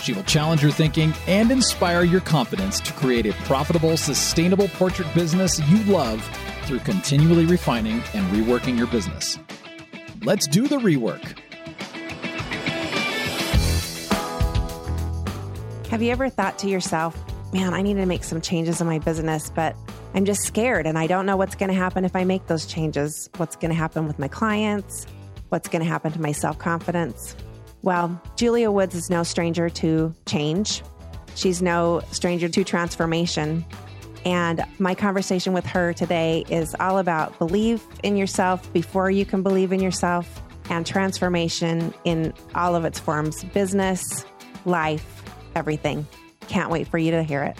She will challenge your thinking and inspire your confidence to create a profitable, sustainable portrait business you love through continually refining and reworking your business. Let's do the rework. Have you ever thought to yourself, man, I need to make some changes in my business, but I'm just scared and I don't know what's going to happen if I make those changes? What's going to happen with my clients? What's going to happen to my self confidence? Well, Julia Woods is no stranger to change. She's no stranger to transformation. And my conversation with her today is all about believe in yourself before you can believe in yourself and transformation in all of its forms business, life, everything. Can't wait for you to hear it.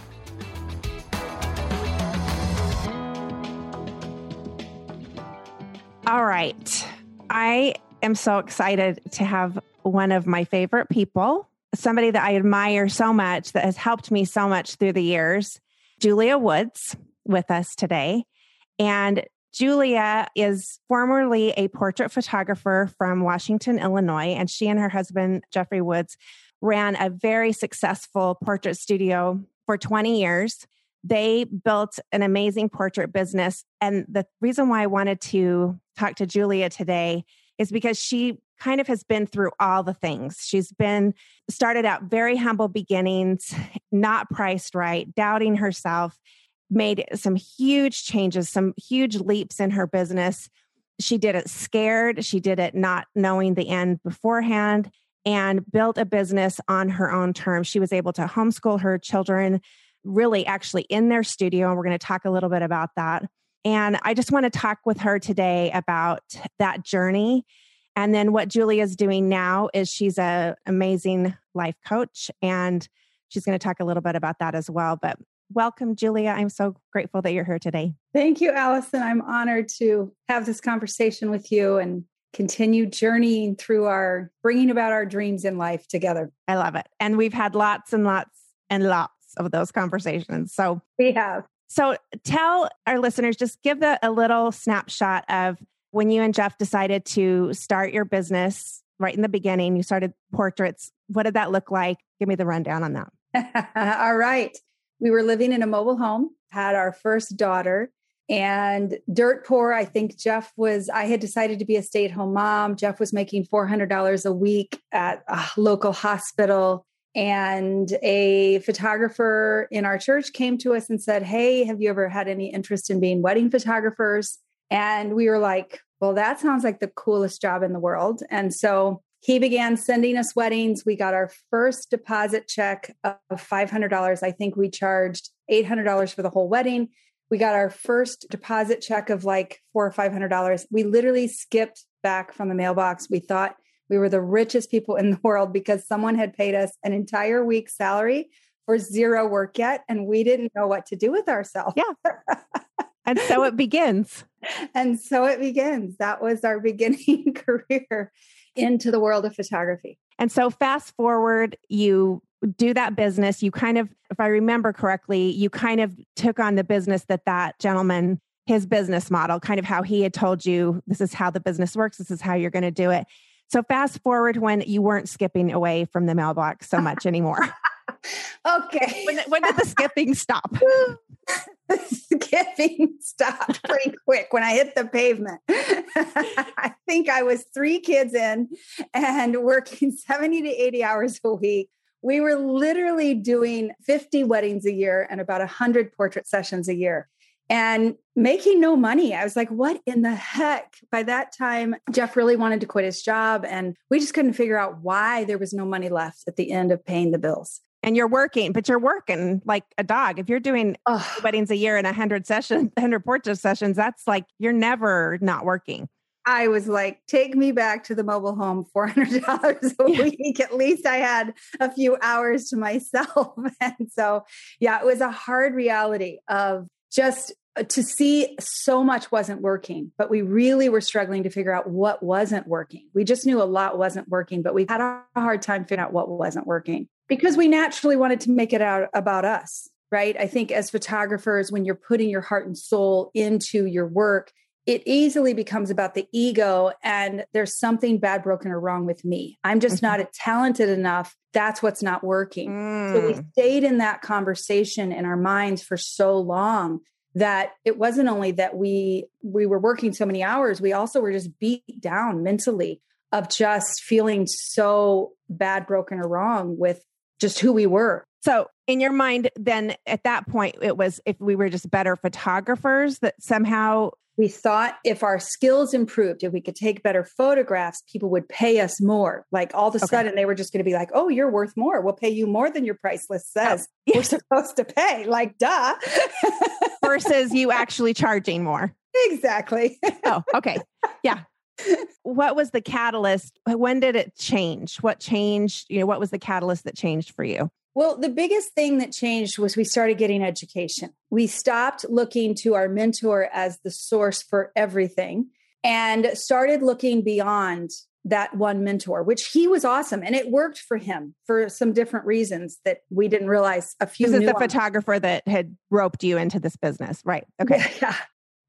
All right. I am so excited to have one of my favorite people, somebody that I admire so much that has helped me so much through the years, Julia Woods, with us today. And Julia is formerly a portrait photographer from Washington, Illinois, and she and her husband, Jeffrey Woods, ran a very successful portrait studio for 20 years. They built an amazing portrait business. And the reason why I wanted to talk to Julia today is because she kind of has been through all the things. She's been started out very humble beginnings, not priced right, doubting herself, made some huge changes, some huge leaps in her business. She did it scared, she did it not knowing the end beforehand, and built a business on her own terms. She was able to homeschool her children really actually in their studio. And we're going to talk a little bit about that. And I just want to talk with her today about that journey and then what Julia is doing now is she's an amazing life coach and she's going to talk a little bit about that as well. But Welcome, Julia. I'm so grateful that you're here today. Thank you, Allison. I'm honored to have this conversation with you and continue journeying through our bringing about our dreams in life together. I love it. And we've had lots and lots and lots of those conversations. So we have. So tell our listeners, just give the, a little snapshot of when you and Jeff decided to start your business right in the beginning. You started portraits. What did that look like? Give me the rundown on that. All right. We were living in a mobile home, had our first daughter, and dirt poor. I think Jeff was, I had decided to be a stay at home mom. Jeff was making $400 a week at a local hospital. And a photographer in our church came to us and said, Hey, have you ever had any interest in being wedding photographers? And we were like, Well, that sounds like the coolest job in the world. And so he began sending us weddings. We got our first deposit check of $500. I think we charged $800 for the whole wedding. We got our first deposit check of like four or $500. We literally skipped back from the mailbox. We thought we were the richest people in the world because someone had paid us an entire week's salary for zero work yet. And we didn't know what to do with ourselves. Yeah. and so it begins. and so it begins. That was our beginning career into the world of photography. And so fast forward, you do that business. You kind of, if I remember correctly, you kind of took on the business that that gentleman, his business model, kind of how he had told you, this is how the business works, this is how you're going to do it. So fast forward when you weren't skipping away from the mailbox so much anymore. okay. When, when did the skipping stop? skipping stopped pretty quick when I hit the pavement. I think I was three kids in and working 70 to 80 hours a week. We were literally doing 50 weddings a year and about 100 portrait sessions a year and making no money. I was like, what in the heck? By that time, Jeff really wanted to quit his job, and we just couldn't figure out why there was no money left at the end of paying the bills. And you're working, but you're working like a dog. If you're doing weddings a year and 100 sessions, 100 portrait sessions, that's like you're never not working. I was like, take me back to the mobile home, $400 a week. At least I had a few hours to myself. And so, yeah, it was a hard reality of just uh, to see so much wasn't working, but we really were struggling to figure out what wasn't working. We just knew a lot wasn't working, but we had a hard time figuring out what wasn't working because we naturally wanted to make it out about us, right? I think as photographers, when you're putting your heart and soul into your work, it easily becomes about the ego and there's something bad, broken, or wrong with me. I'm just mm-hmm. not talented enough. That's what's not working. Mm. So we mm. stayed in that conversation in our minds for so long that it wasn't only that we we were working so many hours, we also were just beat down mentally of just feeling so bad, broken, or wrong with just who we were. So, in your mind, then at that point, it was if we were just better photographers that somehow we thought if our skills improved, if we could take better photographs, people would pay us more. Like all of a okay. sudden, they were just going to be like, oh, you're worth more. We'll pay you more than your price list oh, says oh, we're supposed to pay. Like, duh. Versus you actually charging more. Exactly. oh, okay. Yeah. What was the catalyst? When did it change? What changed? You know, what was the catalyst that changed for you? Well, the biggest thing that changed was we started getting education. We stopped looking to our mentor as the source for everything and started looking beyond that one mentor, which he was awesome. And it worked for him for some different reasons that we didn't realize a few. This is the photographer that had roped you into this business, right? Okay. Yeah.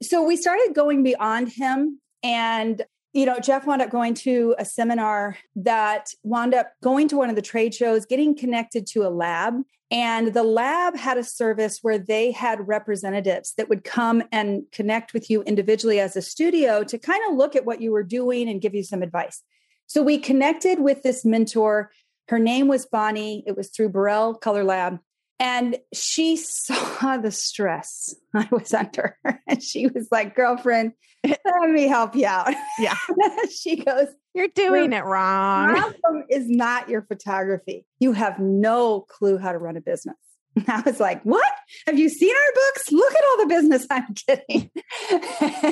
So we started going beyond him and you know, Jeff wound up going to a seminar that wound up going to one of the trade shows, getting connected to a lab. And the lab had a service where they had representatives that would come and connect with you individually as a studio to kind of look at what you were doing and give you some advice. So we connected with this mentor. Her name was Bonnie. It was through Burrell Color Lab. And she saw the stress I was under. And she was like, girlfriend, let me help you out. Yeah. she goes, You're doing it wrong. Problem is not your photography. You have no clue how to run a business. I was like, What? Have you seen our books? Look at all the business I'm getting.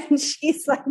and she's like,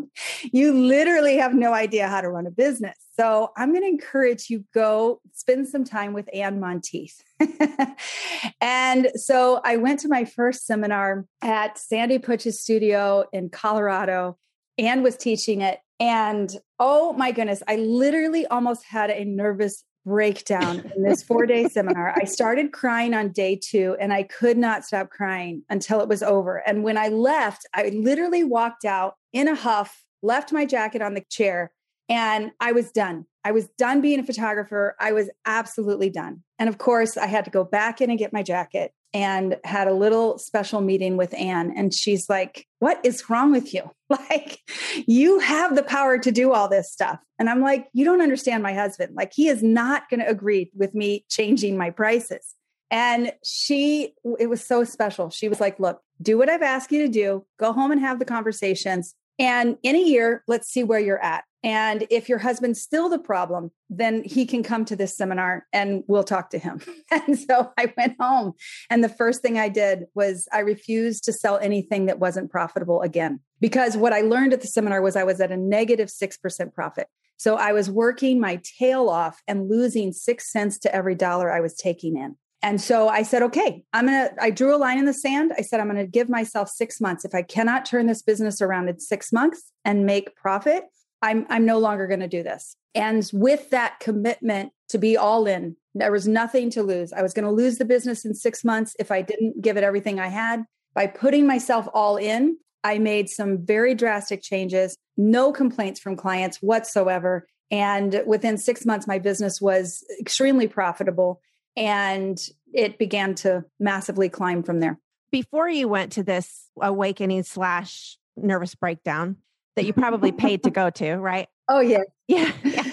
You literally have no idea how to run a business. So I'm going to encourage you go spend some time with Anne Monteith. and so I went to my first seminar at Sandy Puch's studio in Colorado. Anne was teaching it. And oh my goodness, I literally almost had a nervous breakdown in this four day seminar. I started crying on day two and I could not stop crying until it was over. And when I left, I literally walked out in a huff, left my jacket on the chair, and I was done. I was done being a photographer. I was absolutely done. And of course, I had to go back in and get my jacket and had a little special meeting with Anne. And she's like, What is wrong with you? Like, you have the power to do all this stuff. And I'm like, You don't understand my husband. Like, he is not going to agree with me changing my prices. And she, it was so special. She was like, Look, do what I've asked you to do, go home and have the conversations. And in a year, let's see where you're at. And if your husband's still the problem, then he can come to this seminar and we'll talk to him. And so I went home. And the first thing I did was I refused to sell anything that wasn't profitable again. Because what I learned at the seminar was I was at a negative 6% profit. So I was working my tail off and losing six cents to every dollar I was taking in. And so I said, okay, I'm going to, I drew a line in the sand. I said, I'm going to give myself six months. If I cannot turn this business around in six months and make profit, I'm I'm no longer going to do this. And with that commitment to be all in, there was nothing to lose. I was going to lose the business in 6 months if I didn't give it everything I had. By putting myself all in, I made some very drastic changes, no complaints from clients whatsoever. And within six months, my business was extremely profitable and it began to massively climb from there. Before you went to this awakening slash nervous breakdown, that you probably paid to go to, right? Oh, yeah. Yeah. yeah.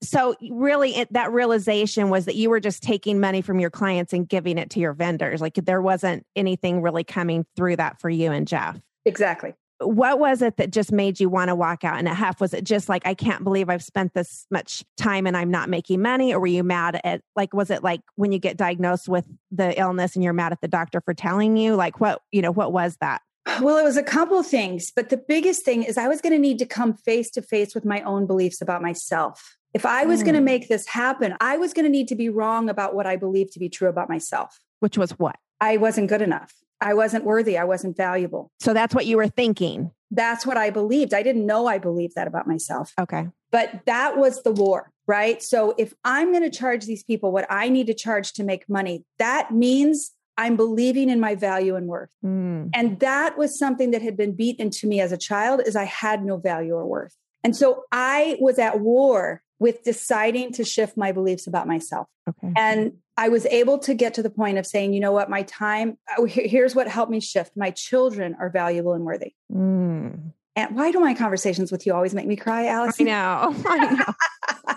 So, really, it, that realization was that you were just taking money from your clients and giving it to your vendors. Like there wasn't anything really coming through that for you and Jeff. Exactly. What was it that just made you want to walk out in a half? Was it just like, I can't believe I've spent this much time and I'm not making money? Or were you mad at, like, was it like when you get diagnosed with the illness and you're mad at the doctor for telling you? Like, what, you know, what was that? Well, it was a couple of things, but the biggest thing is I was going to need to come face to face with my own beliefs about myself. If I was mm. going to make this happen, I was going to need to be wrong about what I believe to be true about myself. Which was what? I wasn't good enough. I wasn't worthy. I wasn't valuable. So that's what you were thinking. That's what I believed. I didn't know I believed that about myself. Okay. But that was the war, right? So if I'm going to charge these people what I need to charge to make money, that means I'm believing in my value and worth. Mm. And that was something that had been beaten into me as a child is I had no value or worth. And so I was at war with deciding to shift my beliefs about myself. Okay. And I was able to get to the point of saying, you know what, my time, oh, here's what helped me shift. My children are valuable and worthy. Mm. And why do my conversations with you always make me cry, Alice? I know. I know.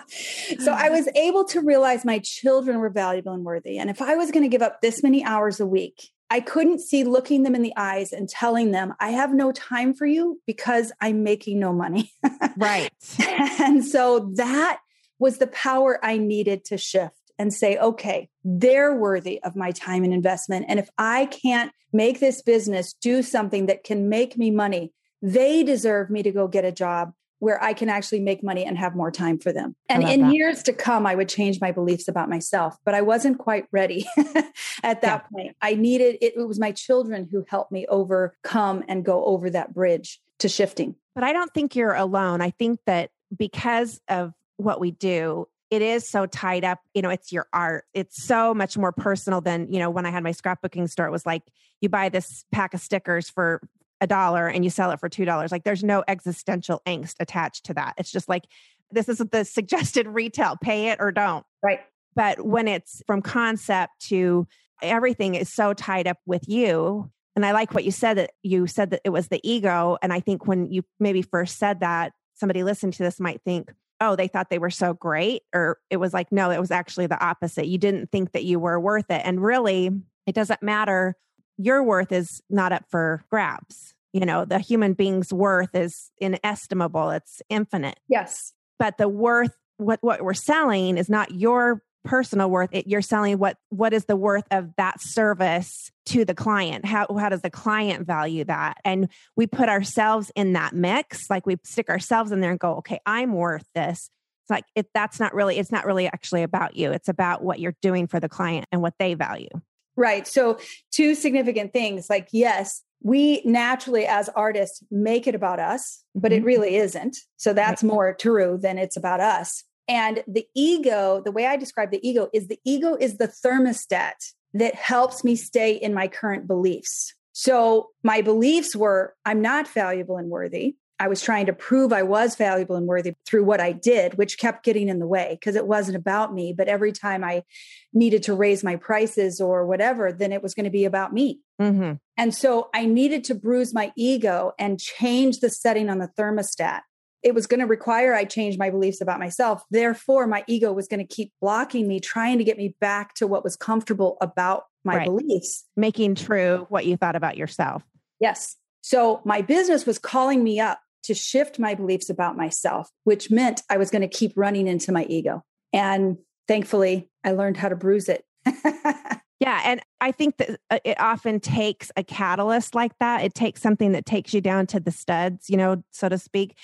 So I mm. was able to realize my children were valuable and worthy. And if I was going to give up this many hours a week, I couldn't see looking them in the eyes and telling them, I have no time for you because I'm making no money. right. And so that was the power I needed to shift and say, okay, they're worthy of my time and investment. And if I can't make this business do something that can make me money, they deserve me to go get a job where I can actually make money and have more time for them. And in that. years to come, I would change my beliefs about myself, but I wasn't quite ready at that yeah. point. I needed it, it was my children who helped me overcome and go over that bridge to shifting. But I don't think you're alone. I think that because of what we do, it is so tied up you know it's your art it's so much more personal than you know when i had my scrapbooking store it was like you buy this pack of stickers for a dollar and you sell it for two dollars. Like there's no existential angst attached to that. It's just like this is the suggested retail, pay it or don't. Right. But when it's from concept to everything is so tied up with you. And I like what you said that you said that it was the ego. And I think when you maybe first said that, somebody listening to this might think, oh, they thought they were so great. Or it was like, no, it was actually the opposite. You didn't think that you were worth it. And really, it doesn't matter your worth is not up for grabs. You know, the human being's worth is inestimable, it's infinite. Yes. But the worth, what, what we're selling is not your personal worth. It, you're selling what what is the worth of that service to the client. How how does the client value that? And we put ourselves in that mix. Like we stick ourselves in there and go, okay, I'm worth this. It's like if that's not really, it's not really actually about you. It's about what you're doing for the client and what they value. Right. So, two significant things like, yes, we naturally, as artists, make it about us, but mm-hmm. it really isn't. So, that's right. more true than it's about us. And the ego, the way I describe the ego is the ego is the thermostat that helps me stay in my current beliefs. So, my beliefs were I'm not valuable and worthy. I was trying to prove I was valuable and worthy through what I did, which kept getting in the way because it wasn't about me. But every time I needed to raise my prices or whatever, then it was going to be about me. Mm-hmm. And so I needed to bruise my ego and change the setting on the thermostat. It was going to require I change my beliefs about myself. Therefore, my ego was going to keep blocking me, trying to get me back to what was comfortable about my right. beliefs. Making true what you thought about yourself. Yes. So my business was calling me up to shift my beliefs about myself, which meant I was going to keep running into my ego. And thankfully, I learned how to bruise it. yeah. And I think that uh, it often takes a catalyst like that. It takes something that takes you down to the studs, you know, so to speak.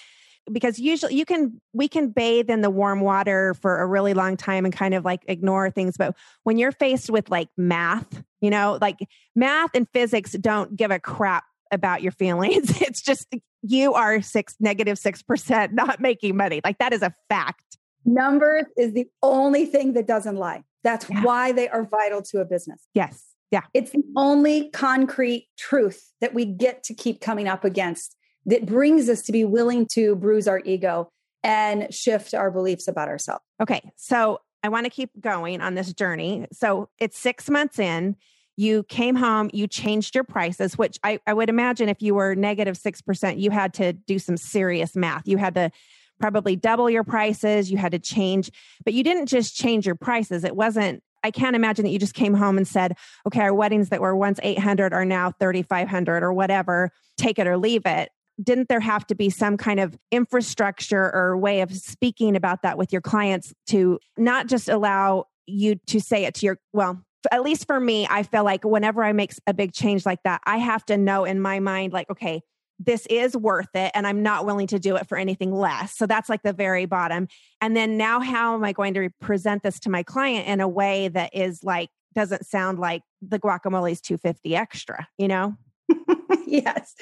Because usually you can, we can bathe in the warm water for a really long time and kind of like ignore things. But when you're faced with like math, you know, like math and physics don't give a crap about your feelings. It's just you are six negative six percent not making money. Like that is a fact. Numbers is the only thing that doesn't lie. That's yeah. why they are vital to a business. Yes. Yeah. It's the only concrete truth that we get to keep coming up against that brings us to be willing to bruise our ego and shift our beliefs about ourselves. Okay. So I want to keep going on this journey. So it's six months in you came home, you changed your prices, which I, I would imagine if you were negative 6%, you had to do some serious math. You had to probably double your prices, you had to change, but you didn't just change your prices. It wasn't I can't imagine that you just came home and said, okay, our weddings that were once 800 are now 3,500 or whatever, take it or leave it. Didn't there have to be some kind of infrastructure or way of speaking about that with your clients to not just allow you to say it to your, well, at least for me, I feel like whenever I make a big change like that, I have to know in my mind, like, okay, this is worth it and I'm not willing to do it for anything less. So that's like the very bottom. And then now, how am I going to present this to my client in a way that is like, doesn't sound like the guacamole is 250 extra, you know? yes.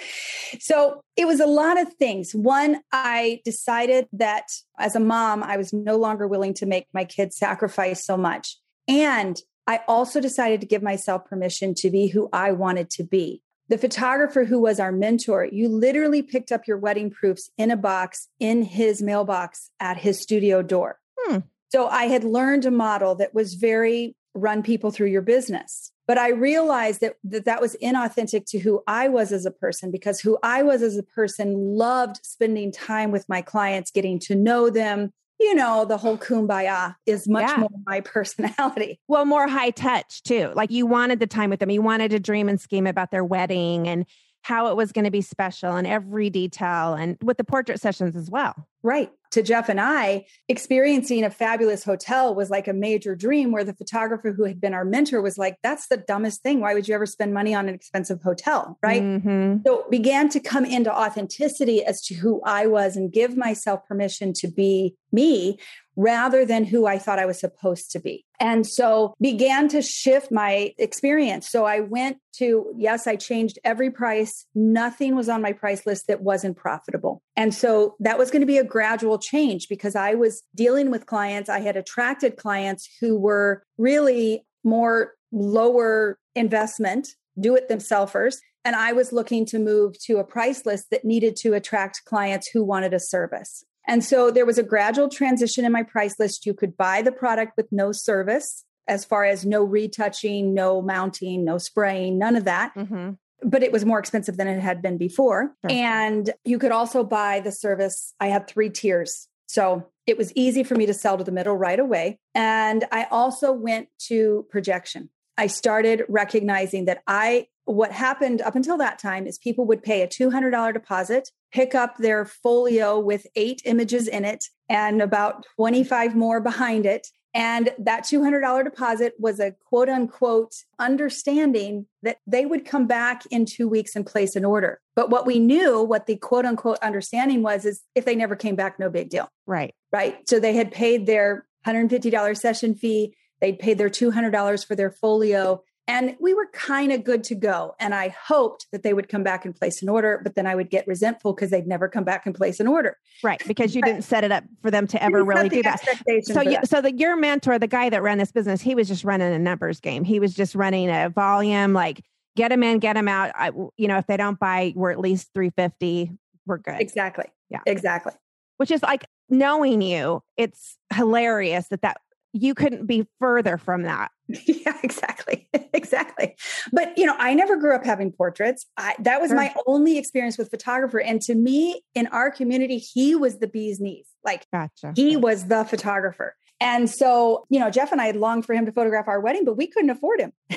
So it was a lot of things. One, I decided that as a mom, I was no longer willing to make my kids sacrifice so much. And I also decided to give myself permission to be who I wanted to be. The photographer who was our mentor, you literally picked up your wedding proofs in a box in his mailbox at his studio door. Hmm. So I had learned a model that was very run people through your business. But I realized that, that that was inauthentic to who I was as a person because who I was as a person loved spending time with my clients, getting to know them, you know, the whole kumbaya is much yeah. more my personality. Well, more high touch too. Like you wanted the time with them. You wanted to dream and scheme about their wedding and how it was going to be special and every detail and with the portrait sessions as well. Right. To Jeff and I, experiencing a fabulous hotel was like a major dream where the photographer who had been our mentor was like, that's the dumbest thing. Why would you ever spend money on an expensive hotel? Right. Mm-hmm. So began to come into authenticity as to who I was and give myself permission to be me rather than who I thought I was supposed to be. And so began to shift my experience. So I went to, yes, I changed every price. Nothing was on my price list that wasn't profitable. And so that was going to be a gradual change because I was dealing with clients. I had attracted clients who were really more lower investment, do it themselvers. And I was looking to move to a price list that needed to attract clients who wanted a service. And so there was a gradual transition in my price list. You could buy the product with no service, as far as no retouching, no mounting, no spraying, none of that. Mm-hmm. But it was more expensive than it had been before. Sure. And you could also buy the service. I had three tiers. So it was easy for me to sell to the middle right away. And I also went to projection. I started recognizing that I, what happened up until that time is people would pay a $200 deposit pick up their folio with eight images in it and about 25 more behind it And that $200 deposit was a quote unquote understanding that they would come back in two weeks and place an order. But what we knew, what the quote unquote understanding was, is if they never came back, no big deal. Right. Right. So they had paid their $150 session fee, they'd paid their $200 for their folio. And we were kind of good to go. And I hoped that they would come back and place an order, but then I would get resentful because they'd never come back and place an order. Right. Because you didn't set it up for them to ever really do that. So, you, so the, your mentor, the guy that ran this business, he was just running a numbers game. He was just running a volume, like get them in, get them out. I, you know, if they don't buy, we're at least 350. We're good. Exactly. Yeah. Exactly. Which is like knowing you, it's hilarious that that you couldn't be further from that. Yeah, exactly. exactly. But, you know, I never grew up having portraits. I, that was sure. my only experience with photographer. And to me, in our community, he was the bee's knees. Like, gotcha. he was the photographer. And so, you know, Jeff and I had longed for him to photograph our wedding, but we couldn't afford him.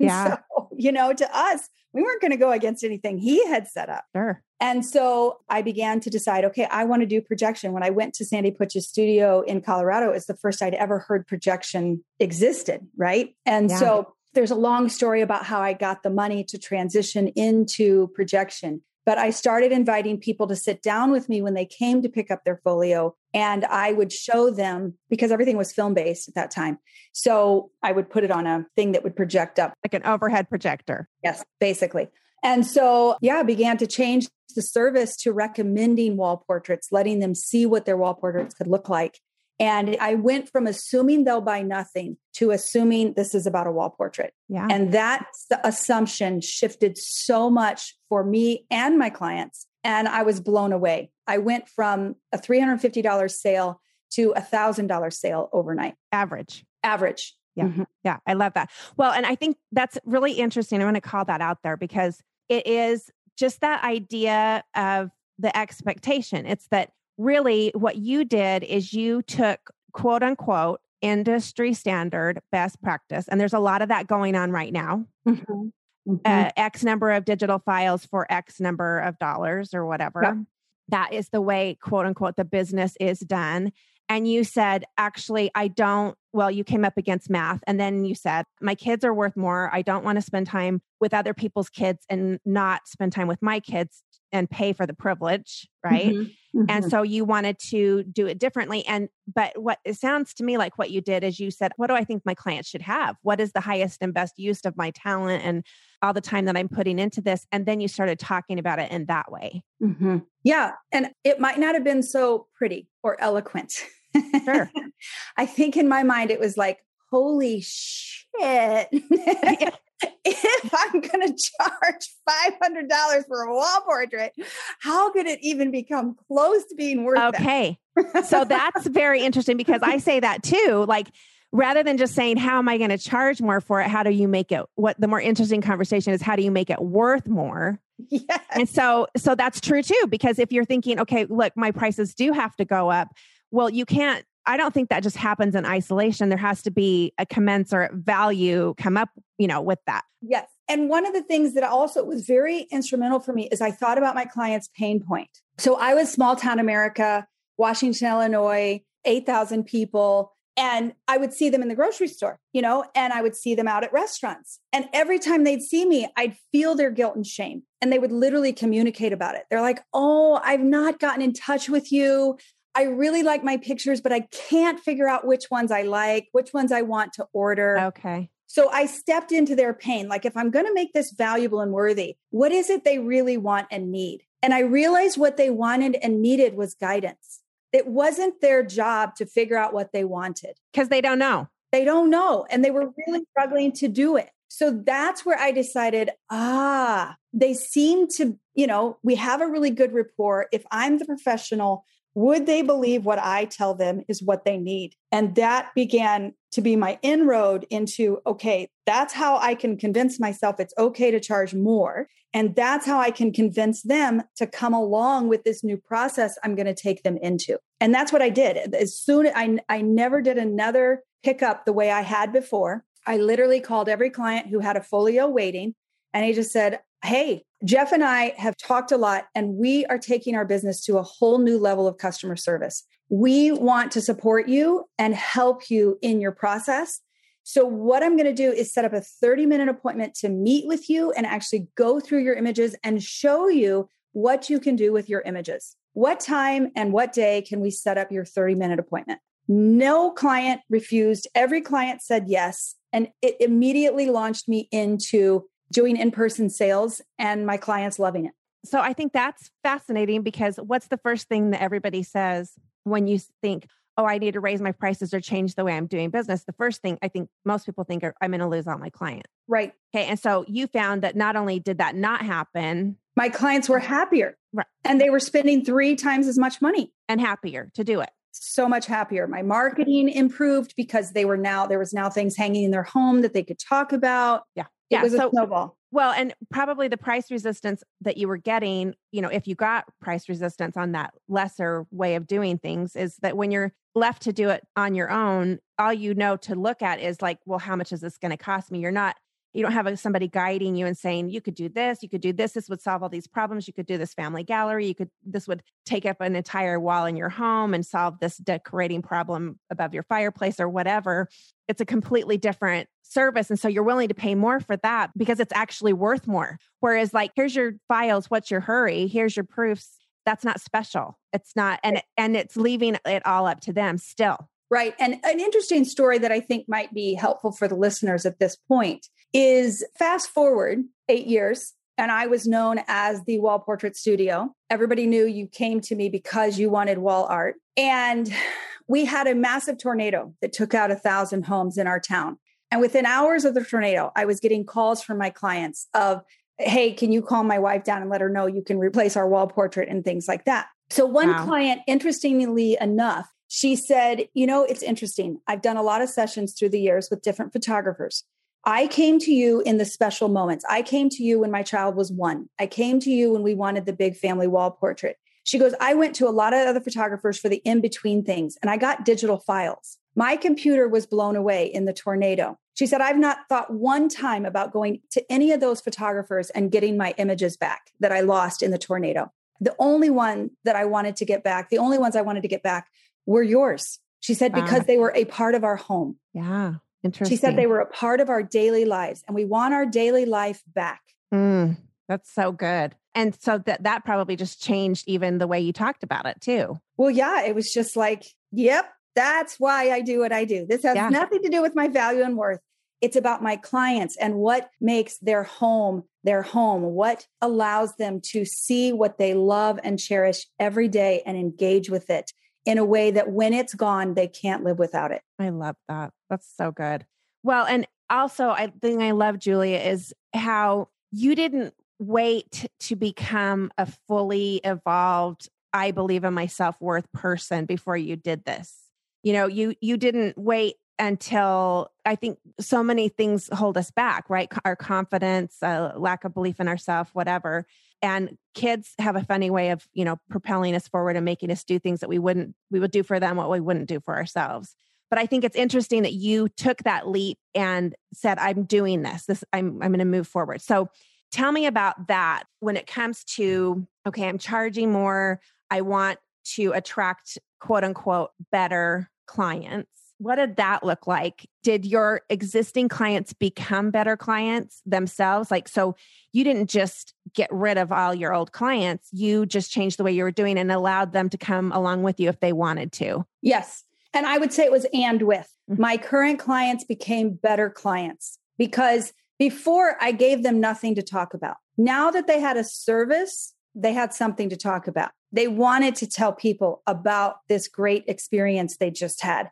yeah. So, you know, to us, we weren't going to go against anything he had set up. Sure. And so I began to decide, okay, I want to do projection. When I went to Sandy Puch's studio in Colorado, it's the first I'd ever heard projection existed. Right. And yeah. so there's a long story about how I got the money to transition into projection. But I started inviting people to sit down with me when they came to pick up their folio. And I would show them because everything was film based at that time. So I would put it on a thing that would project up. Like an overhead projector. Yes, basically. And so, yeah, began to change the service to recommending wall portraits, letting them see what their wall portraits could look like. And I went from assuming they'll buy nothing to assuming this is about a wall portrait. Yeah. And that assumption shifted so much for me and my clients. And I was blown away. I went from a $350 sale to a $1,000 sale overnight. Average. Average. Yeah. Mm-hmm. Yeah. I love that. Well, and I think that's really interesting. I want to call that out there because it is just that idea of the expectation. It's that really what you did is you took quote unquote industry standard best practice and there's a lot of that going on right now mm-hmm. Mm-hmm. Uh, x number of digital files for x number of dollars or whatever yep. That is the way quote unquote the business is done. And you said actually i don't well you came up against math and then you said my kids are worth more. I don't want to spend time with other people's kids and not spend time with my kids and pay for the privilege right? Mm-hmm. Mm-hmm. and so you wanted to do it differently and but what it sounds to me like what you did is you said what do i think my clients should have? What is the highest and best use of my talent and all the time that i'm putting into this? And then you started talking about it in that way. Mm-hmm. yeah and it might not have been so pretty or eloquent. Sure. I think in my mind it was like holy shit if I'm going to charge $500 for a wall portrait, how could it even become close to being worth it? Okay. so that's very interesting because I say that too. Like, rather than just saying, how am I going to charge more for it? How do you make it? What the more interesting conversation is, how do you make it worth more? Yes. And so, so that's true too, because if you're thinking, okay, look, my prices do have to go up. Well, you can't I don't think that just happens in isolation. There has to be a commensurate value come up, you know, with that. Yes. And one of the things that also was very instrumental for me is I thought about my client's pain point. So I was small town America, Washington, Illinois, 8,000 people. And I would see them in the grocery store, you know, and I would see them out at restaurants. And every time they'd see me, I'd feel their guilt and shame. And they would literally communicate about it. They're like, Oh, I've not gotten in touch with you. I really like my pictures, but I can't figure out which ones I like, which ones I want to order. Okay. So I stepped into their pain. Like, if I'm going to make this valuable and worthy, what is it they really want and need? And I realized what they wanted and needed was guidance. It wasn't their job to figure out what they wanted because they don't know. They don't know. And they were really struggling to do it. So that's where I decided, ah, they seem to, you know, we have a really good rapport. If I'm the professional, would they believe what I tell them is what they need? And that began to be my inroad into okay, that's how I can convince myself it's okay to charge more. And that's how I can convince them to come along with this new process I'm going to take them into. And that's what I did. As soon as I, I never did another pickup the way I had before. I literally called every client who had a folio waiting and he just said, Hey, Jeff and I have talked a lot, and we are taking our business to a whole new level of customer service. We want to support you and help you in your process. So, what I'm going to do is set up a 30 minute appointment to meet with you and actually go through your images and show you what you can do with your images. What time and what day can we set up your 30 minute appointment? No client refused. Every client said yes. And it immediately launched me into doing in person sales and my clients loving it. So I think that's fascinating because what's the first thing that everybody says when you think, oh, I need to raise my prices or change the way I'm doing business? The first thing I think most people think are, I'm going to lose all my clients. Right. Okay. And so you found that not only did that not happen, my clients were happier. Right. And they were spending three times as much money and happier to do it. So much happier. My marketing improved because they were now, there was now things hanging in their home that they could talk about. Yeah. Yeah. so, snowball. Well, and probably the price resistance that you were getting, you know, if you got price resistance on that lesser way of doing things, is that when you're left to do it on your own, all you know to look at is like, well, how much is this going to cost me? You're not you don't have a, somebody guiding you and saying you could do this you could do this this would solve all these problems you could do this family gallery you could this would take up an entire wall in your home and solve this decorating problem above your fireplace or whatever. It's a completely different service and so you're willing to pay more for that because it's actually worth more. Whereas like here's your files what's your hurry? Here's your proofs. That's not special. It's not and and it's leaving it all up to them still. Right. And an interesting story that I think might be helpful for the listeners at this point is fast forward eight years, and I was known as the wall portrait studio. Everybody knew you came to me because you wanted wall art. And we had a massive tornado that took out a thousand homes in our town. And within hours of the tornado, I was getting calls from my clients of, hey, can you call my wife down and let her know you can replace our wall portrait and things like that. So, one wow. client, interestingly enough, she said, You know, it's interesting. I've done a lot of sessions through the years with different photographers. I came to you in the special moments. I came to you when my child was one. I came to you when we wanted the big family wall portrait. She goes, I went to a lot of other photographers for the in between things and I got digital files. My computer was blown away in the tornado. She said, I've not thought one time about going to any of those photographers and getting my images back that I lost in the tornado. The only one that I wanted to get back, the only ones I wanted to get back were yours. She said, wow. because they were a part of our home. Yeah. Interesting. She said they were a part of our daily lives and we want our daily life back. Mm, that's so good. And so that that probably just changed even the way you talked about it too. Well, yeah, it was just like, yep, that's why I do what I do. This has yeah. nothing to do with my value and worth. It's about my clients and what makes their home their home, what allows them to see what they love and cherish every day and engage with it in a way that when it's gone, they can't live without it. I love that. That's so good. Well, and also, I think I love Julia is how you didn't wait to become a fully evolved, I believe in myself worth person before you did this. You know, you you didn't wait until I think so many things hold us back, right? Our confidence, uh, lack of belief in ourselves, whatever. And kids have a funny way of you know propelling us forward and making us do things that we wouldn't we would do for them what we wouldn't do for ourselves. But i think it's interesting that you took that leap and said i'm doing this. This i'm i'm going to move forward. So tell me about that when it comes to okay i'm charging more. I want to attract quote unquote better clients what did that look like? Did your existing clients become better clients themselves? Like, so you didn't just get rid of all your old clients, you just changed the way you were doing and allowed them to come along with you if they wanted to. Yes. And I would say it was and with. Mm-hmm. My current clients became better clients because before I gave them nothing to talk about. Now that they had a service, they had something to talk about. They wanted to tell people about this great experience they just had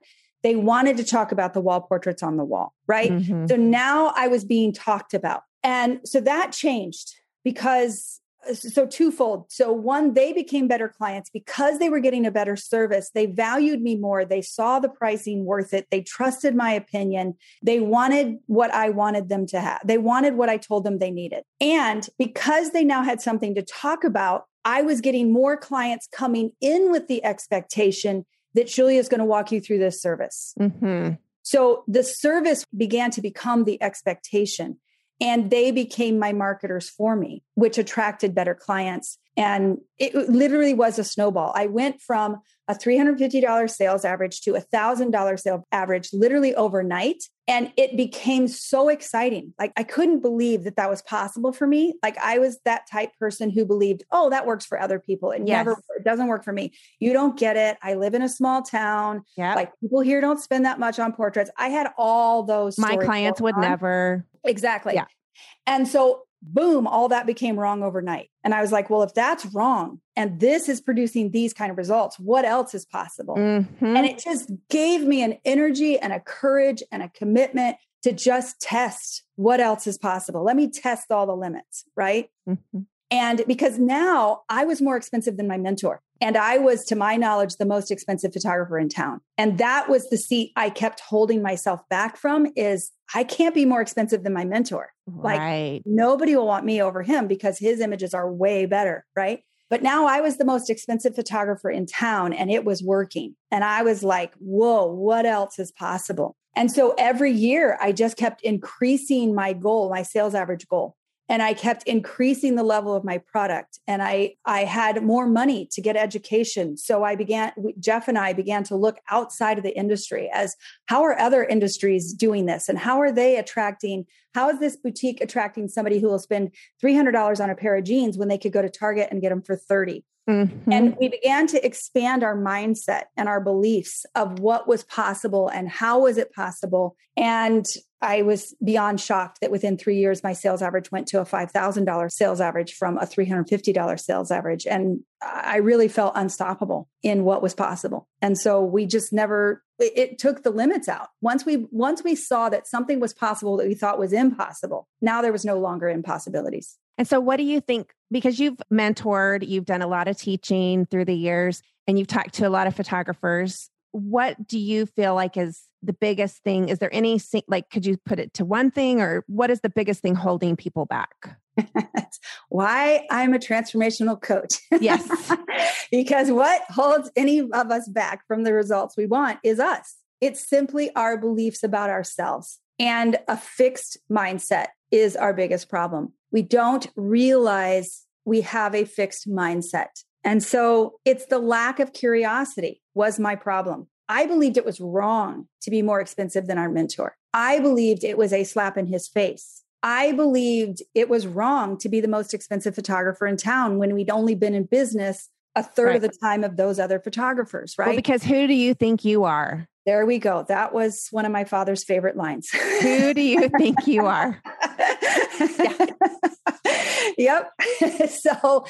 they wanted to talk about the wall portraits on the wall, right? Mm-hmm. So now I was being talked about. And so that changed because so twofold. So one, they became better clients because they were getting a better service. They valued me more. They saw the pricing worth it. They trusted my opinion. They wanted what I wanted them to have. They wanted what I told them they needed. And because they now had something to talk about, I was getting more clients coming in with the expectation that Julia is going to walk you through this service. Mm-hmm. So the service began to become the expectation. and they became my marketers for me, which attracted better clients. And it literally was a snowball. I went from a $350 sales average to a $1,000 sales average literally overnight. And it became so exciting. Like I couldn't believe that that was possible for me. Like I was that type person who believed, oh, that works for other people. It yes. never, it doesn't work for me. You don't get it. I live in a small town. Yeah. Like people here don't spend that much on portraits. I had all those. My clients would on. never. Exactly. Yeah. And so boom, all that became wrong overnight. And I was like, well, if that's wrong and this is producing these kind of results, what else is possible? Mm-hmm. And it just gave me an energy and a courage and a commitment to just test what else is possible. Let me test all the limits, right? Mm-hmm. And because now I was more expensive than my mentor. And I was, to my knowledge, the most expensive photographer in town. And that was the seat I kept holding myself back from is I can't be more expensive than my mentor. Right. Like nobody will want me over him because his images are way better. Right. But now I was the most expensive photographer in town and it was working. And I was like, whoa, what else is possible? And so every year I just kept increasing my goal, my sales average goal and i kept increasing the level of my product and i i had more money to get education so i began jeff and i began to look outside of the industry as how are other industries doing this and how are they attracting how is this boutique attracting somebody who will spend $300 on a pair of jeans when they could go to target and get them for 30 Mm-hmm. And we began to expand our mindset and our beliefs of what was possible and how was it possible. And I was beyond shocked that within three years, my sales average went to a $5,000 sales average from a $350 sales average. And I really felt unstoppable in what was possible. And so we just never, it, it took the limits out. Once we, once we saw that something was possible that we thought was impossible, now there was no longer impossibilities. And so, what do you think? Because you've mentored, you've done a lot of teaching through the years, and you've talked to a lot of photographers. What do you feel like is the biggest thing? Is there any, like, could you put it to one thing, or what is the biggest thing holding people back? why I'm a transformational coach. Yes. because what holds any of us back from the results we want is us. It's simply our beliefs about ourselves. And a fixed mindset is our biggest problem we don't realize we have a fixed mindset. And so it's the lack of curiosity was my problem. I believed it was wrong to be more expensive than our mentor. I believed it was a slap in his face. I believed it was wrong to be the most expensive photographer in town when we'd only been in business a third right. of the time of those other photographers, right? Well, because who do you think you are? There we go. That was one of my father's favorite lines. who do you think you are? yep. so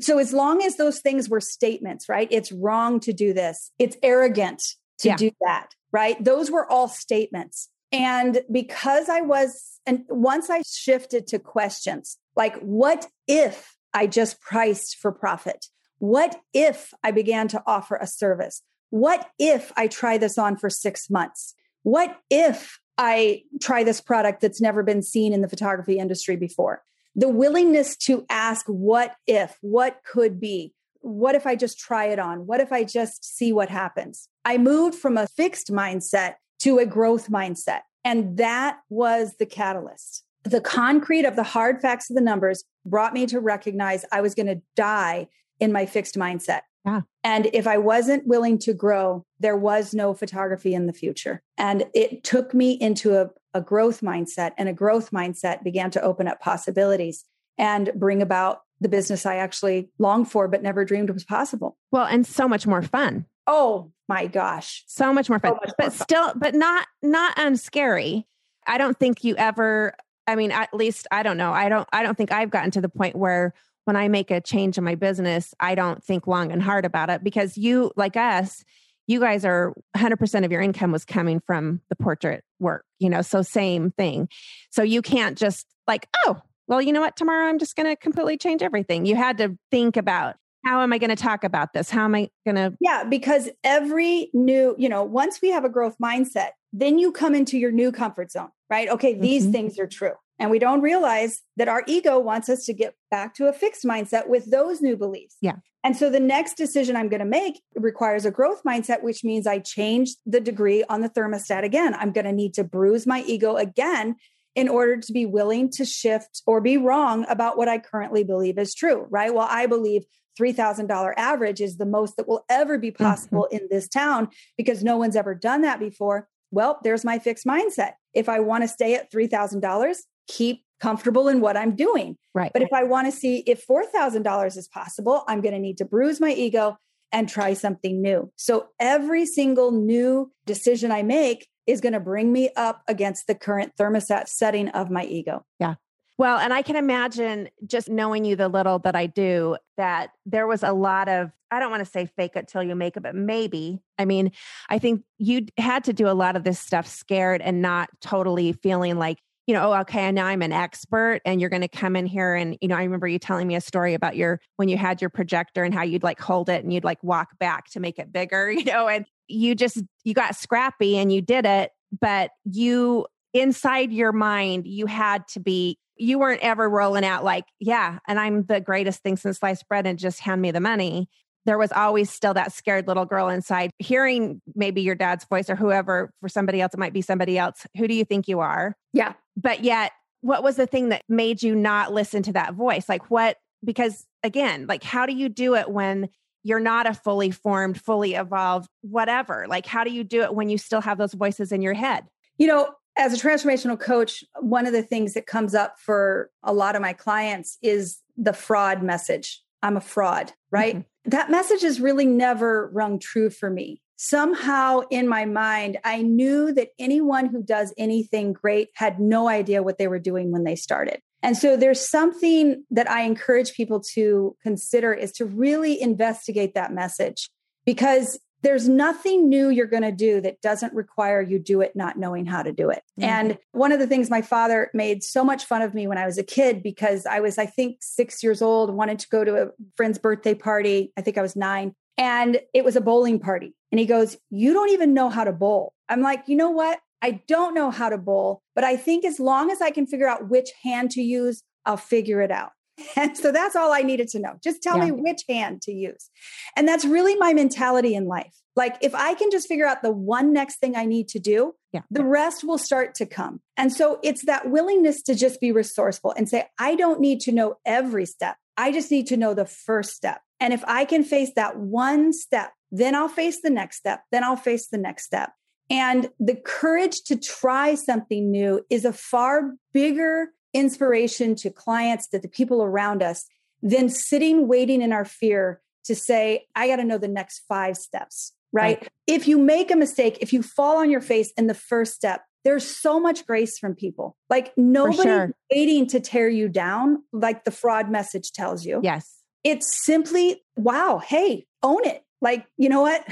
so as long as those things were statements, right? It's wrong to do this. It's arrogant to yeah. do that, right? Those were all statements. And because I was and once I shifted to questions like what if I just priced for profit? What if I began to offer a service? What if I try this on for 6 months? What if I try this product that's never been seen in the photography industry before. The willingness to ask what if, what could be, what if I just try it on? What if I just see what happens? I moved from a fixed mindset to a growth mindset. And that was the catalyst. The concrete of the hard facts of the numbers brought me to recognize I was going to die in my fixed mindset. Yeah. And if I wasn't willing to grow, there was no photography in the future. And it took me into a, a growth mindset, and a growth mindset began to open up possibilities and bring about the business I actually longed for, but never dreamed was possible. Well, and so much more fun. Oh my gosh. So much more fun. So much but more still, fun. but not not um, unscary. I don't think you ever I mean, at least I don't know. I don't I don't think I've gotten to the point where when I make a change in my business, I don't think long and hard about it because you, like us, you guys are 100% of your income was coming from the portrait work, you know, so same thing. So you can't just like, oh, well, you know what, tomorrow I'm just going to completely change everything. You had to think about how am I going to talk about this? How am I going to? Yeah, because every new, you know, once we have a growth mindset, then you come into your new comfort zone, right? Okay, these mm-hmm. things are true. And we don't realize that our ego wants us to get back to a fixed mindset with those new beliefs. Yeah. And so the next decision I'm going to make requires a growth mindset, which means I change the degree on the thermostat again. I'm going to need to bruise my ego again in order to be willing to shift or be wrong about what I currently believe is true, right? Well, I believe $3,000 average is the most that will ever be mm-hmm. possible mm-hmm. in this town because no one's ever done that before. Well, there's my fixed mindset. If I want to stay at $3,000, keep comfortable in what I'm doing. Right. But if I want to see if $4,000 is possible, I'm going to need to bruise my ego and try something new. So every single new decision I make is going to bring me up against the current thermostat setting of my ego. Yeah. Well, and I can imagine just knowing you the little that I do that there was a lot of, I don't want to say fake it till you make it, but maybe. I mean, I think you had to do a lot of this stuff scared and not totally feeling like, you know, oh, okay, now I'm an expert and you're going to come in here. And, you know, I remember you telling me a story about your, when you had your projector and how you'd like hold it and you'd like walk back to make it bigger, you know, and you just, you got scrappy and you did it, but you, inside your mind, you had to be you weren't ever rolling out like, yeah, and I'm the greatest thing since sliced bread and just hand me the money. There was always still that scared little girl inside hearing maybe your dad's voice or whoever for somebody else, it might be somebody else. Who do you think you are? Yeah. But yet, what was the thing that made you not listen to that voice? Like, what, because again, like, how do you do it when you're not a fully formed, fully evolved, whatever? Like, how do you do it when you still have those voices in your head? You know, as a transformational coach, one of the things that comes up for a lot of my clients is the fraud message. I'm a fraud, right? Mm-hmm. That message has really never rung true for me. Somehow in my mind, I knew that anyone who does anything great had no idea what they were doing when they started. And so there's something that I encourage people to consider is to really investigate that message because there's nothing new you're going to do that doesn't require you do it not knowing how to do it. Mm-hmm. And one of the things my father made so much fun of me when I was a kid because I was I think 6 years old, wanted to go to a friend's birthday party. I think I was 9 and it was a bowling party. And he goes, "You don't even know how to bowl." I'm like, "You know what? I don't know how to bowl, but I think as long as I can figure out which hand to use, I'll figure it out." And so that's all I needed to know. Just tell yeah. me which hand to use. And that's really my mentality in life. Like if I can just figure out the one next thing I need to do, yeah. the rest will start to come. And so it's that willingness to just be resourceful and say, I don't need to know every step. I just need to know the first step. And if I can face that one step, then I'll face the next step, then I'll face the next step. And the courage to try something new is a far bigger inspiration to clients, to the people around us, than sitting waiting in our fear to say, I got to know the next five steps, right? right? If you make a mistake, if you fall on your face in the first step, there's so much grace from people. Like nobody sure. waiting to tear you down, like the fraud message tells you. Yes. It's simply, wow, hey, own it. Like, you know what?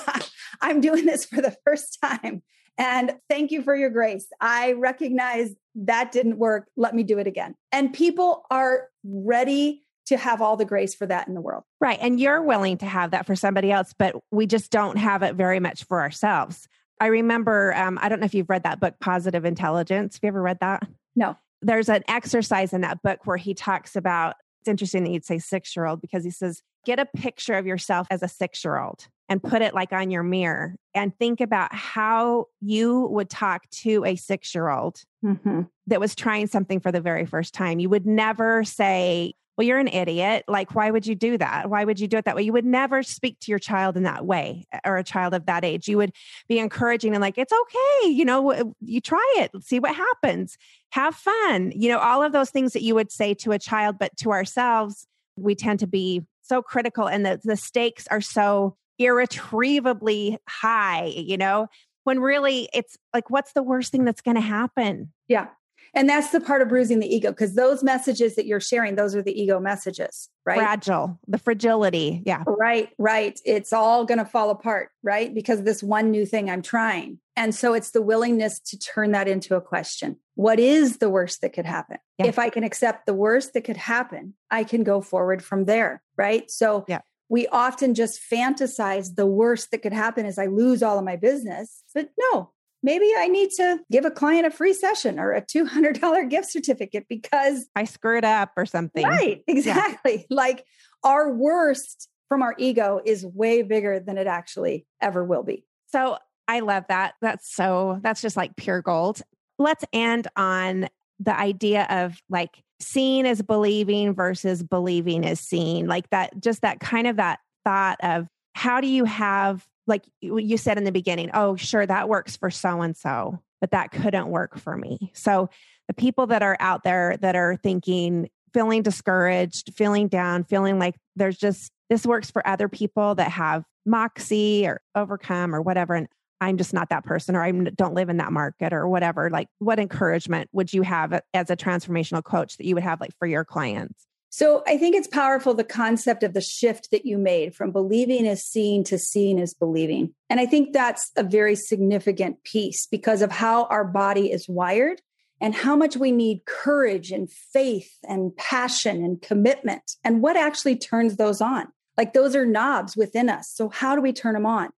I'm doing this for the first time. And thank you for your grace. I recognize that didn't work. Let me do it again. And people are ready to have all the grace for that in the world. Right. And you're willing to have that for somebody else, but we just don't have it very much for ourselves. I remember, um, I don't know if you've read that book, Positive Intelligence. Have you ever read that? No. There's an exercise in that book where he talks about it's interesting that you'd say six year old because he says, get a picture of yourself as a six year old and put it like on your mirror and think about how you would talk to a six year old mm-hmm. that was trying something for the very first time. You would never say, well, you're an idiot. Like, why would you do that? Why would you do it that way? You would never speak to your child in that way or a child of that age. You would be encouraging and like, it's okay. You know, you try it, see what happens, have fun. You know, all of those things that you would say to a child, but to ourselves, we tend to be so critical and the, the stakes are so irretrievably high, you know, when really it's like, what's the worst thing that's going to happen? Yeah. And that's the part of bruising the ego because those messages that you're sharing, those are the ego messages, right? Fragile, the fragility. Yeah. Right, right. It's all going to fall apart, right? Because this one new thing I'm trying. And so it's the willingness to turn that into a question. What is the worst that could happen? Yeah. If I can accept the worst that could happen, I can go forward from there, right? So yeah we often just fantasize the worst that could happen is I lose all of my business. But no, maybe I need to give a client a free session or a $200 gift certificate because I screwed up or something. Right, exactly. Yeah. Like our worst from our ego is way bigger than it actually ever will be. So I love that. That's so, that's just like pure gold. let's end on the idea of like seeing is believing versus believing is seeing. Like that, just that kind of that thought of how do you have, like you said in the beginning, oh, sure, that works for so and so, but that couldn't work for me. So the people that are out there that are thinking, feeling discouraged, feeling down, feeling like there's just this works for other people that have moxie or overcome or whatever. And I'm just not that person or I don't live in that market or whatever. Like, what encouragement would you have as a transformational coach that you would have like for your clients? So I think it's powerful the concept of the shift that you made from believing is seeing to seeing is believing. And I think that's a very significant piece because of how our body is wired and how much we need courage and faith and passion and commitment and what actually turns those on. Like those are knobs within us. So how do we turn them on?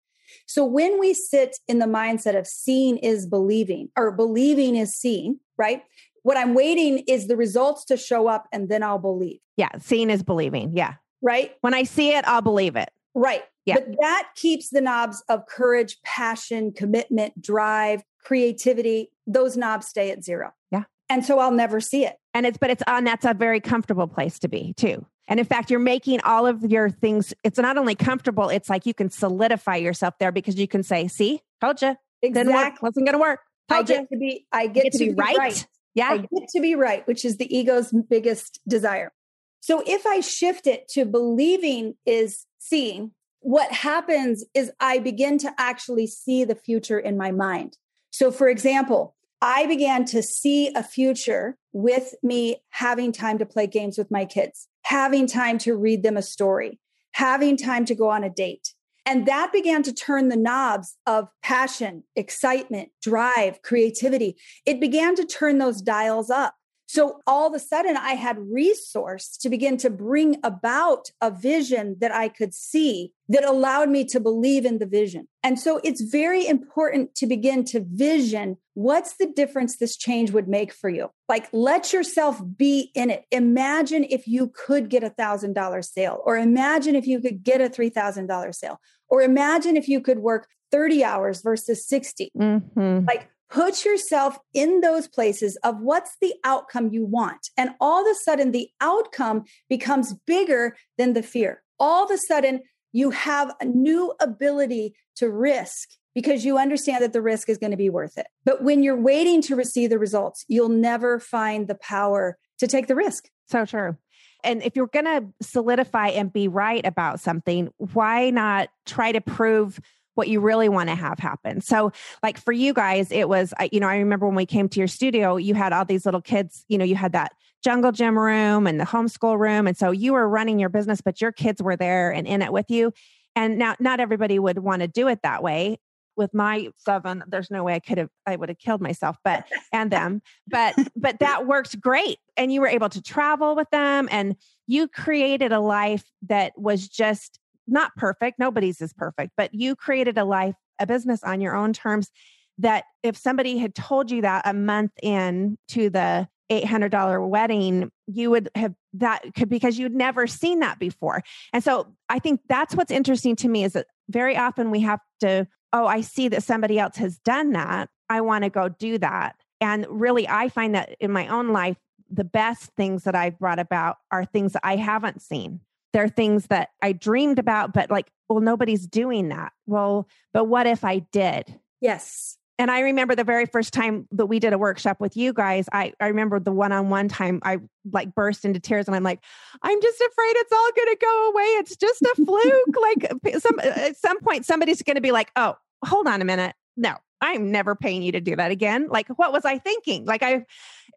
So when we sit in the mindset of seeing is believing or believing is seeing, right? What I'm waiting is the results to show up and then I'll believe. Yeah. Seeing is believing. Yeah. Right. When I see it, I'll believe it. Right. Yeah. But that keeps the knobs of courage, passion, commitment, drive, creativity. Those knobs stay at zero. Yeah. And so I'll never see it. And it's, but it's on, that's a very comfortable place to be too. And in fact, you're making all of your things, it's not only comfortable, it's like you can solidify yourself there because you can say, see, told you. Exactly. Wasn't going to work. Told I get you. to be, I get, get to, to, be, right. right. Yeah. I get to be right, which is the ego's biggest desire. So if I shift it to believing is seeing, what happens is I begin to actually see the future in my mind. So, for example, I began to see a future with me having time to play games with my kids, having time to read them a story, having time to go on a date. And that began to turn the knobs of passion, excitement, drive, creativity. It began to turn those dials up. So all of a sudden, I had resource to begin to bring about a vision that I could see that allowed me to believe in the vision. And so it's very important to begin to vision what's the difference this change would make for you. Like, let yourself be in it. Imagine if you could get a thousand dollar sale, or imagine if you could get a three thousand dollar sale, or imagine if you could work 30 hours versus 60. Mm-hmm. Like, put yourself in those places of what's the outcome you want. And all of a sudden, the outcome becomes bigger than the fear. All of a sudden, you have a new ability to risk because you understand that the risk is going to be worth it. But when you're waiting to receive the results, you'll never find the power to take the risk. So true. And if you're going to solidify and be right about something, why not try to prove what you really want to have happen. So, like for you guys, it was, you know, I remember when we came to your studio, you had all these little kids, you know, you had that jungle gym room and the homeschool room. And so you were running your business, but your kids were there and in it with you. And now, not everybody would want to do it that way. With my seven, there's no way I could have, I would have killed myself, but, and them, but, but that worked great. And you were able to travel with them and you created a life that was just not perfect. Nobody's is perfect, but you created a life, a business on your own terms that if somebody had told you that a month in to the $800 wedding, you would have that could because you'd never seen that before. And so I think that's what's interesting to me is that very often we have to, oh, I see that somebody else has done that. I want to go do that. And really, I find that in my own life, the best things that I've brought about are things that I haven't seen there are things that I dreamed about, but like, well, nobody's doing that. Well, but what if I did? Yes. And I remember the very first time that we did a workshop with you guys, I, I remember the one on one time I like burst into tears and I'm like, I'm just afraid it's all going to go away. It's just a fluke. like some, uh, at some point, somebody's going to be like, oh, hold on a minute. No, I'm never paying you to do that again. Like, what was I thinking? Like, I,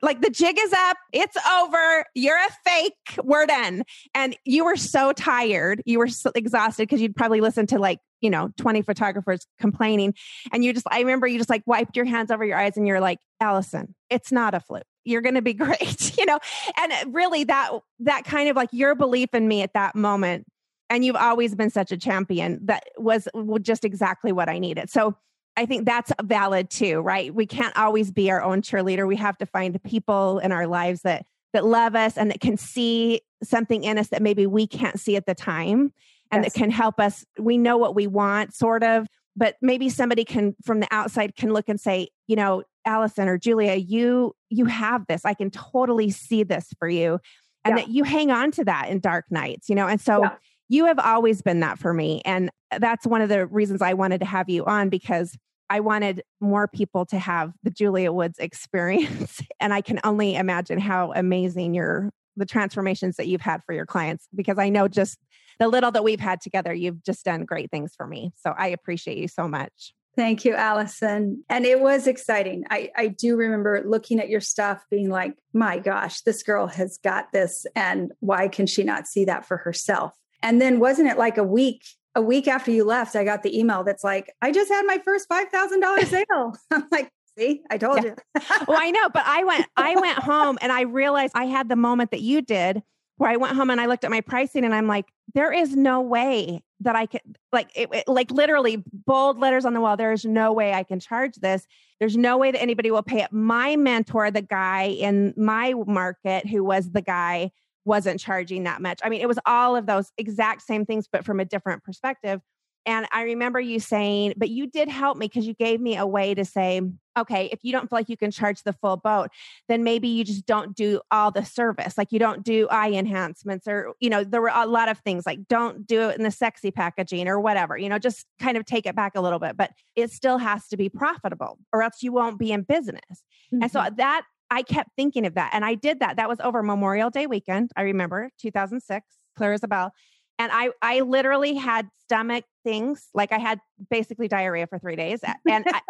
like the jig is up, it's over, you're a fake, we're done. And you were so tired, you were so exhausted because you'd probably listened to like, you know, 20 photographers complaining. And you just, I remember you just like wiped your hands over your eyes and you're like, Allison, it's not a fluke. You're going to be great, you know? And uh, really that, that kind of like your belief in me at that moment and you've always been such a champion that was just exactly what I needed. So I think that's valid too, right? We can't always be our own cheerleader. We have to find the people in our lives that that love us and that can see something in us that maybe we can't see at the time and yes. that can help us. We know what we want, sort of, but maybe somebody can from the outside can look and say, you know, Allison or Julia, you you have this. I can totally see this for you. And yeah. that you hang on to that in dark nights, you know. And so yeah. You have always been that for me. And uh, that's one of the reasons I wanted to have you on because I wanted more people to have the Julia Woods experience. and I can only imagine how amazing your the transformations that you've had for your clients because I know just the little that we've had together, you've just done great things for me. So I appreciate you so much. Thank you, Allison. And it was exciting. I, I do remember looking at your stuff, being like, my gosh, this girl has got this. And why can she not see that for herself? And then wasn't it like a week a week after you left, I got the email that's like, I just had my first $5,000 sale. I'm like, see, I told yeah. you. well, I know, but I went, I went home and I realized I had the moment that you did where I went home and I looked at my pricing and I'm like, there is no way that I could like it, it, like literally bold letters on the wall. There is no way I can charge this. There's no way that anybody will pay it. My mentor, the guy in my market who was the guy wasn't charging that much. I mean, it was all of those exact same things, but from a different perspective. And I remember you saying, but you did help me because you gave me a way to say, okay, if you don't feel like you can charge the full boat, then maybe you just don't do all the service. Like you don't do eye enhancements or, you know, there were a lot of things like don't do it in the sexy packaging or whatever, you know, just kind of take it back a little bit, but it still has to be profitable or else you won't be in business. Mm-hmm. And so mm-hmm. that I kept thinking of that. And I did that. That was over Memorial Day weekend. I remember 2006, clear as a bell. And I, I literally had stomach things like I had basically diarrhea for three days. And, I,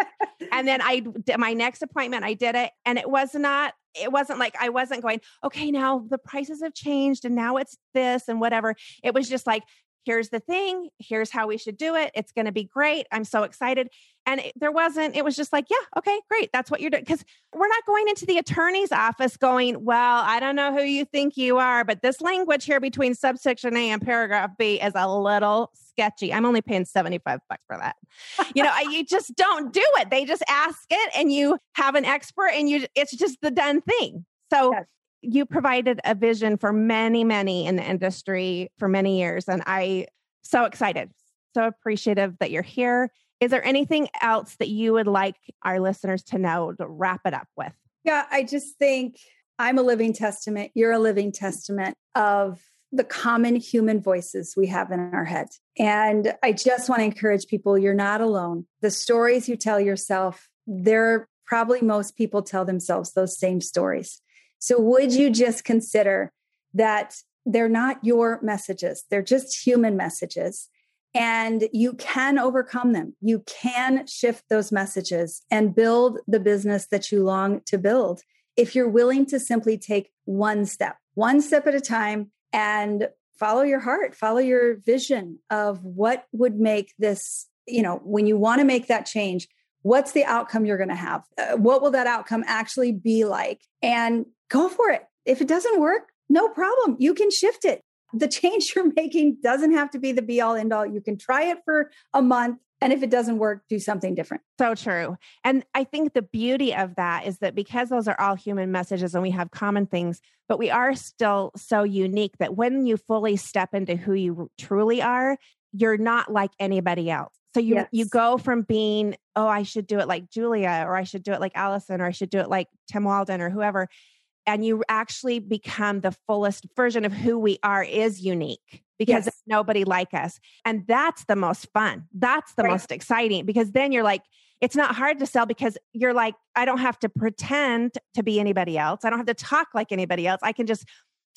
and then I did my next appointment, I did it. And it was not, it wasn't like I wasn't going, okay, now the prices have changed and now it's this and whatever. It was just like, here's the thing, here's how we should do it. It's going to be great. I'm so excited. And it, there wasn't, it was just like, yeah, okay, great. That's what you're doing. Because we're not going into the attorney's office going, well, I don't know who you think you are, but this language here between subsection A and paragraph B is a little sketchy. I'm only paying 75 bucks for that. you know, you just don't do it. They just ask it and you have an expert and you, it's just the done thing. So, yes you provided a vision for many, many in the industry for many years. And I so excited, so appreciative that you're here. Is there anything else that you would like our listeners to know to wrap it up with? Yeah, I just think I'm a living testament. You're a living testament of the common human voices we have in our head. And I just want to encourage people you're not alone. The stories you tell yourself, they're probably most people tell themselves those same stories. So, would you just consider that they're not your messages, they're just human messages? And you can overcome them. You can shift those messages and build the business that you long to build if you're willing to simply take one step, one step at a time, and follow your heart, follow your vision of what would make this, you know, when you want to make that change, what's the outcome you're going to have? Uh, what will that outcome actually be like? And go for it. If it doesn't work, no problem. You can shift it. The change you're making doesn't have to be the be all end all. You can try it for a month. And if it doesn't work, do something different. So true. And I think the beauty of that is that because those are all human messages and we have common things, but we are still so unique that when you fully step into who you truly are, you're not like anybody else. So you yes. you go from being, oh, I should do it like Julia, or I should do it like Allison, or I should do it like Tim Walden, or whoever, and you actually become the fullest version of who we are is unique because yes. nobody like us. And that's the most fun. That's the right. most exciting because then you're like, it's not hard to sell because you're like, I don't have to pretend to be anybody else. I don't have to talk like anybody else. I can just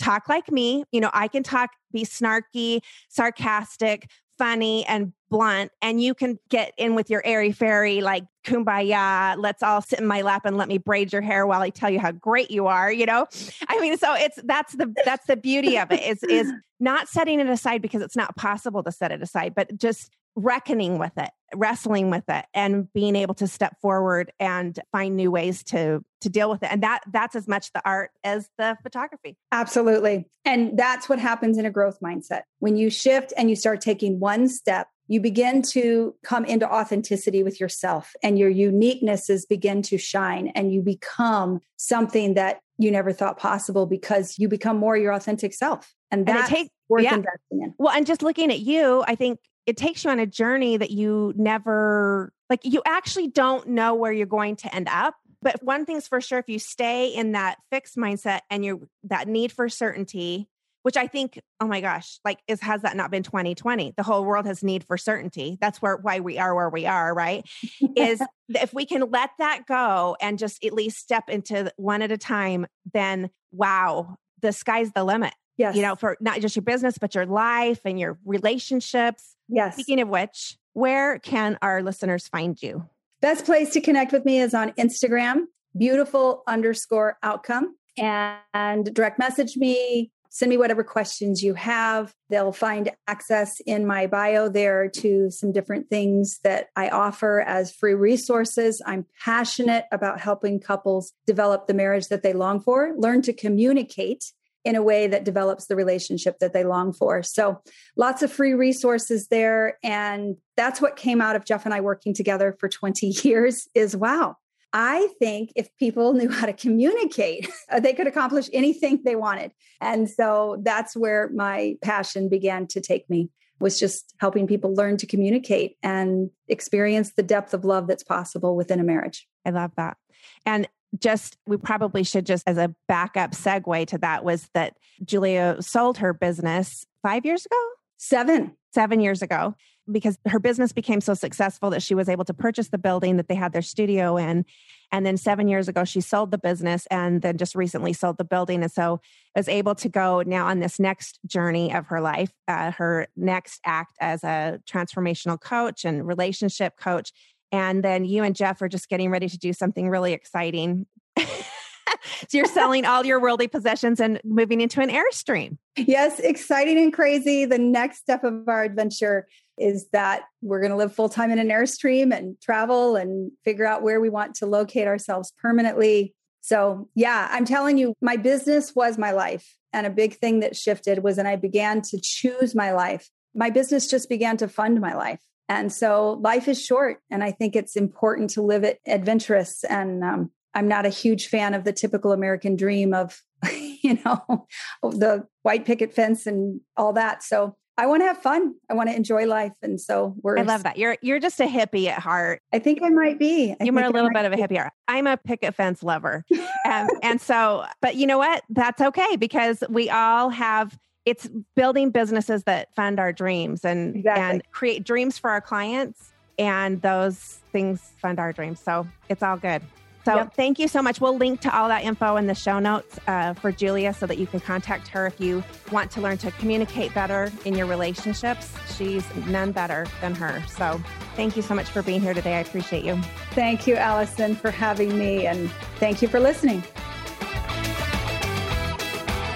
talk like me. You know, I can talk, be snarky, sarcastic, funny and blunt and you can get in with your airy fairy like kumbaya let's all sit in my lap and let me braid your hair while i tell you how great you are you know? I mean so it's that's the that's the beauty of it is is not setting it aside because it's not possible to set it aside but just reckoning with it wrestling with it and being able to step forward and find new ways to to deal with it and that that's as much the art as the photography. Absolutely and that's what happens in a growth mindset. When you shift and you start taking one step you begin to come into authenticity with yourself and your uniquenesses begin to shine and you become something that you never thought possible because you become more your authentic self and that's and it takes worth yeah. investing in. Well and just looking at you i think it takes you on a journey that you never like you actually don't know where you're going to end up but one thing's for sure if you stay in that fixed mindset and you that need for certainty which i think oh my gosh like is has that not been 2020 the whole world has need for certainty. That's where why we are where we are right? Is if we can let that go and just at least step into one at a time then wow the sky's the limit Yes. you know, for not just your business, but your life and your relationships. yes. Speaking of which, where can our listeners find you? Best place to connect with me is on Instagram, beautiful underscore outcome, and direct message me. Send me whatever questions you have. They'll find access in my bio there to some different things that I offer as free resources. I'm passionate about helping couples develop the marriage that they long for, learn to communicate in a way that develops the relationship that they long for. So, lots of free resources there and that's what came out of Jeff and I working together for 20 years is wow. I think if people knew how to communicate, they could accomplish anything they wanted. And so that's where my passion began to take me was just helping people learn to communicate and experience the depth of love that's possible within a marriage. I love that. And just we probably should just as a backup segue to that was that Julia sold her business five years ago, Seven. seven years ago, because her business became so successful that she was able to purchase the building that they had their studio in. And then seven years ago, she sold the business and then just recently sold the building. And so was able to go now on this next journey of her life, uh, her next act as a transformational coach and relationship coach. And then you and Jeff are just getting ready to do something really exciting. so you're selling all your worldly possessions and moving into an Airstream. Yes, exciting and crazy. The next step of our adventure is that we're going to live full time in an Airstream and travel and figure out where we want to locate ourselves permanently. So, yeah, I'm telling you, my business was my life. And a big thing that shifted was when I began to choose my life. My business just began to fund my life. And so life is short. And I think it's important to live it adventurous. And um, I'm not a huge fan of the typical American dream of, you know, the white picket fence and all that. So I want to have fun. I want to enjoy life. And so we're I love that. You're you're just a hippie at heart. I think I might be. I You're a little bit of a hippie. I'm a picket fence lover. Um, and so, but you know what? That's okay because we all have it's building businesses that fund our dreams and Exactly. and create dreams for our clients and those things fund our dreams. So it's all good. So Yep. thank you so much. We'll link to all that info in the show notes uh, for Julia so that you can contact her if you want to learn to communicate better in your relationships. She's none better than her. So thank you so much for being here today. I appreciate you. Thank you, Allison, for having me. And thank you for listening.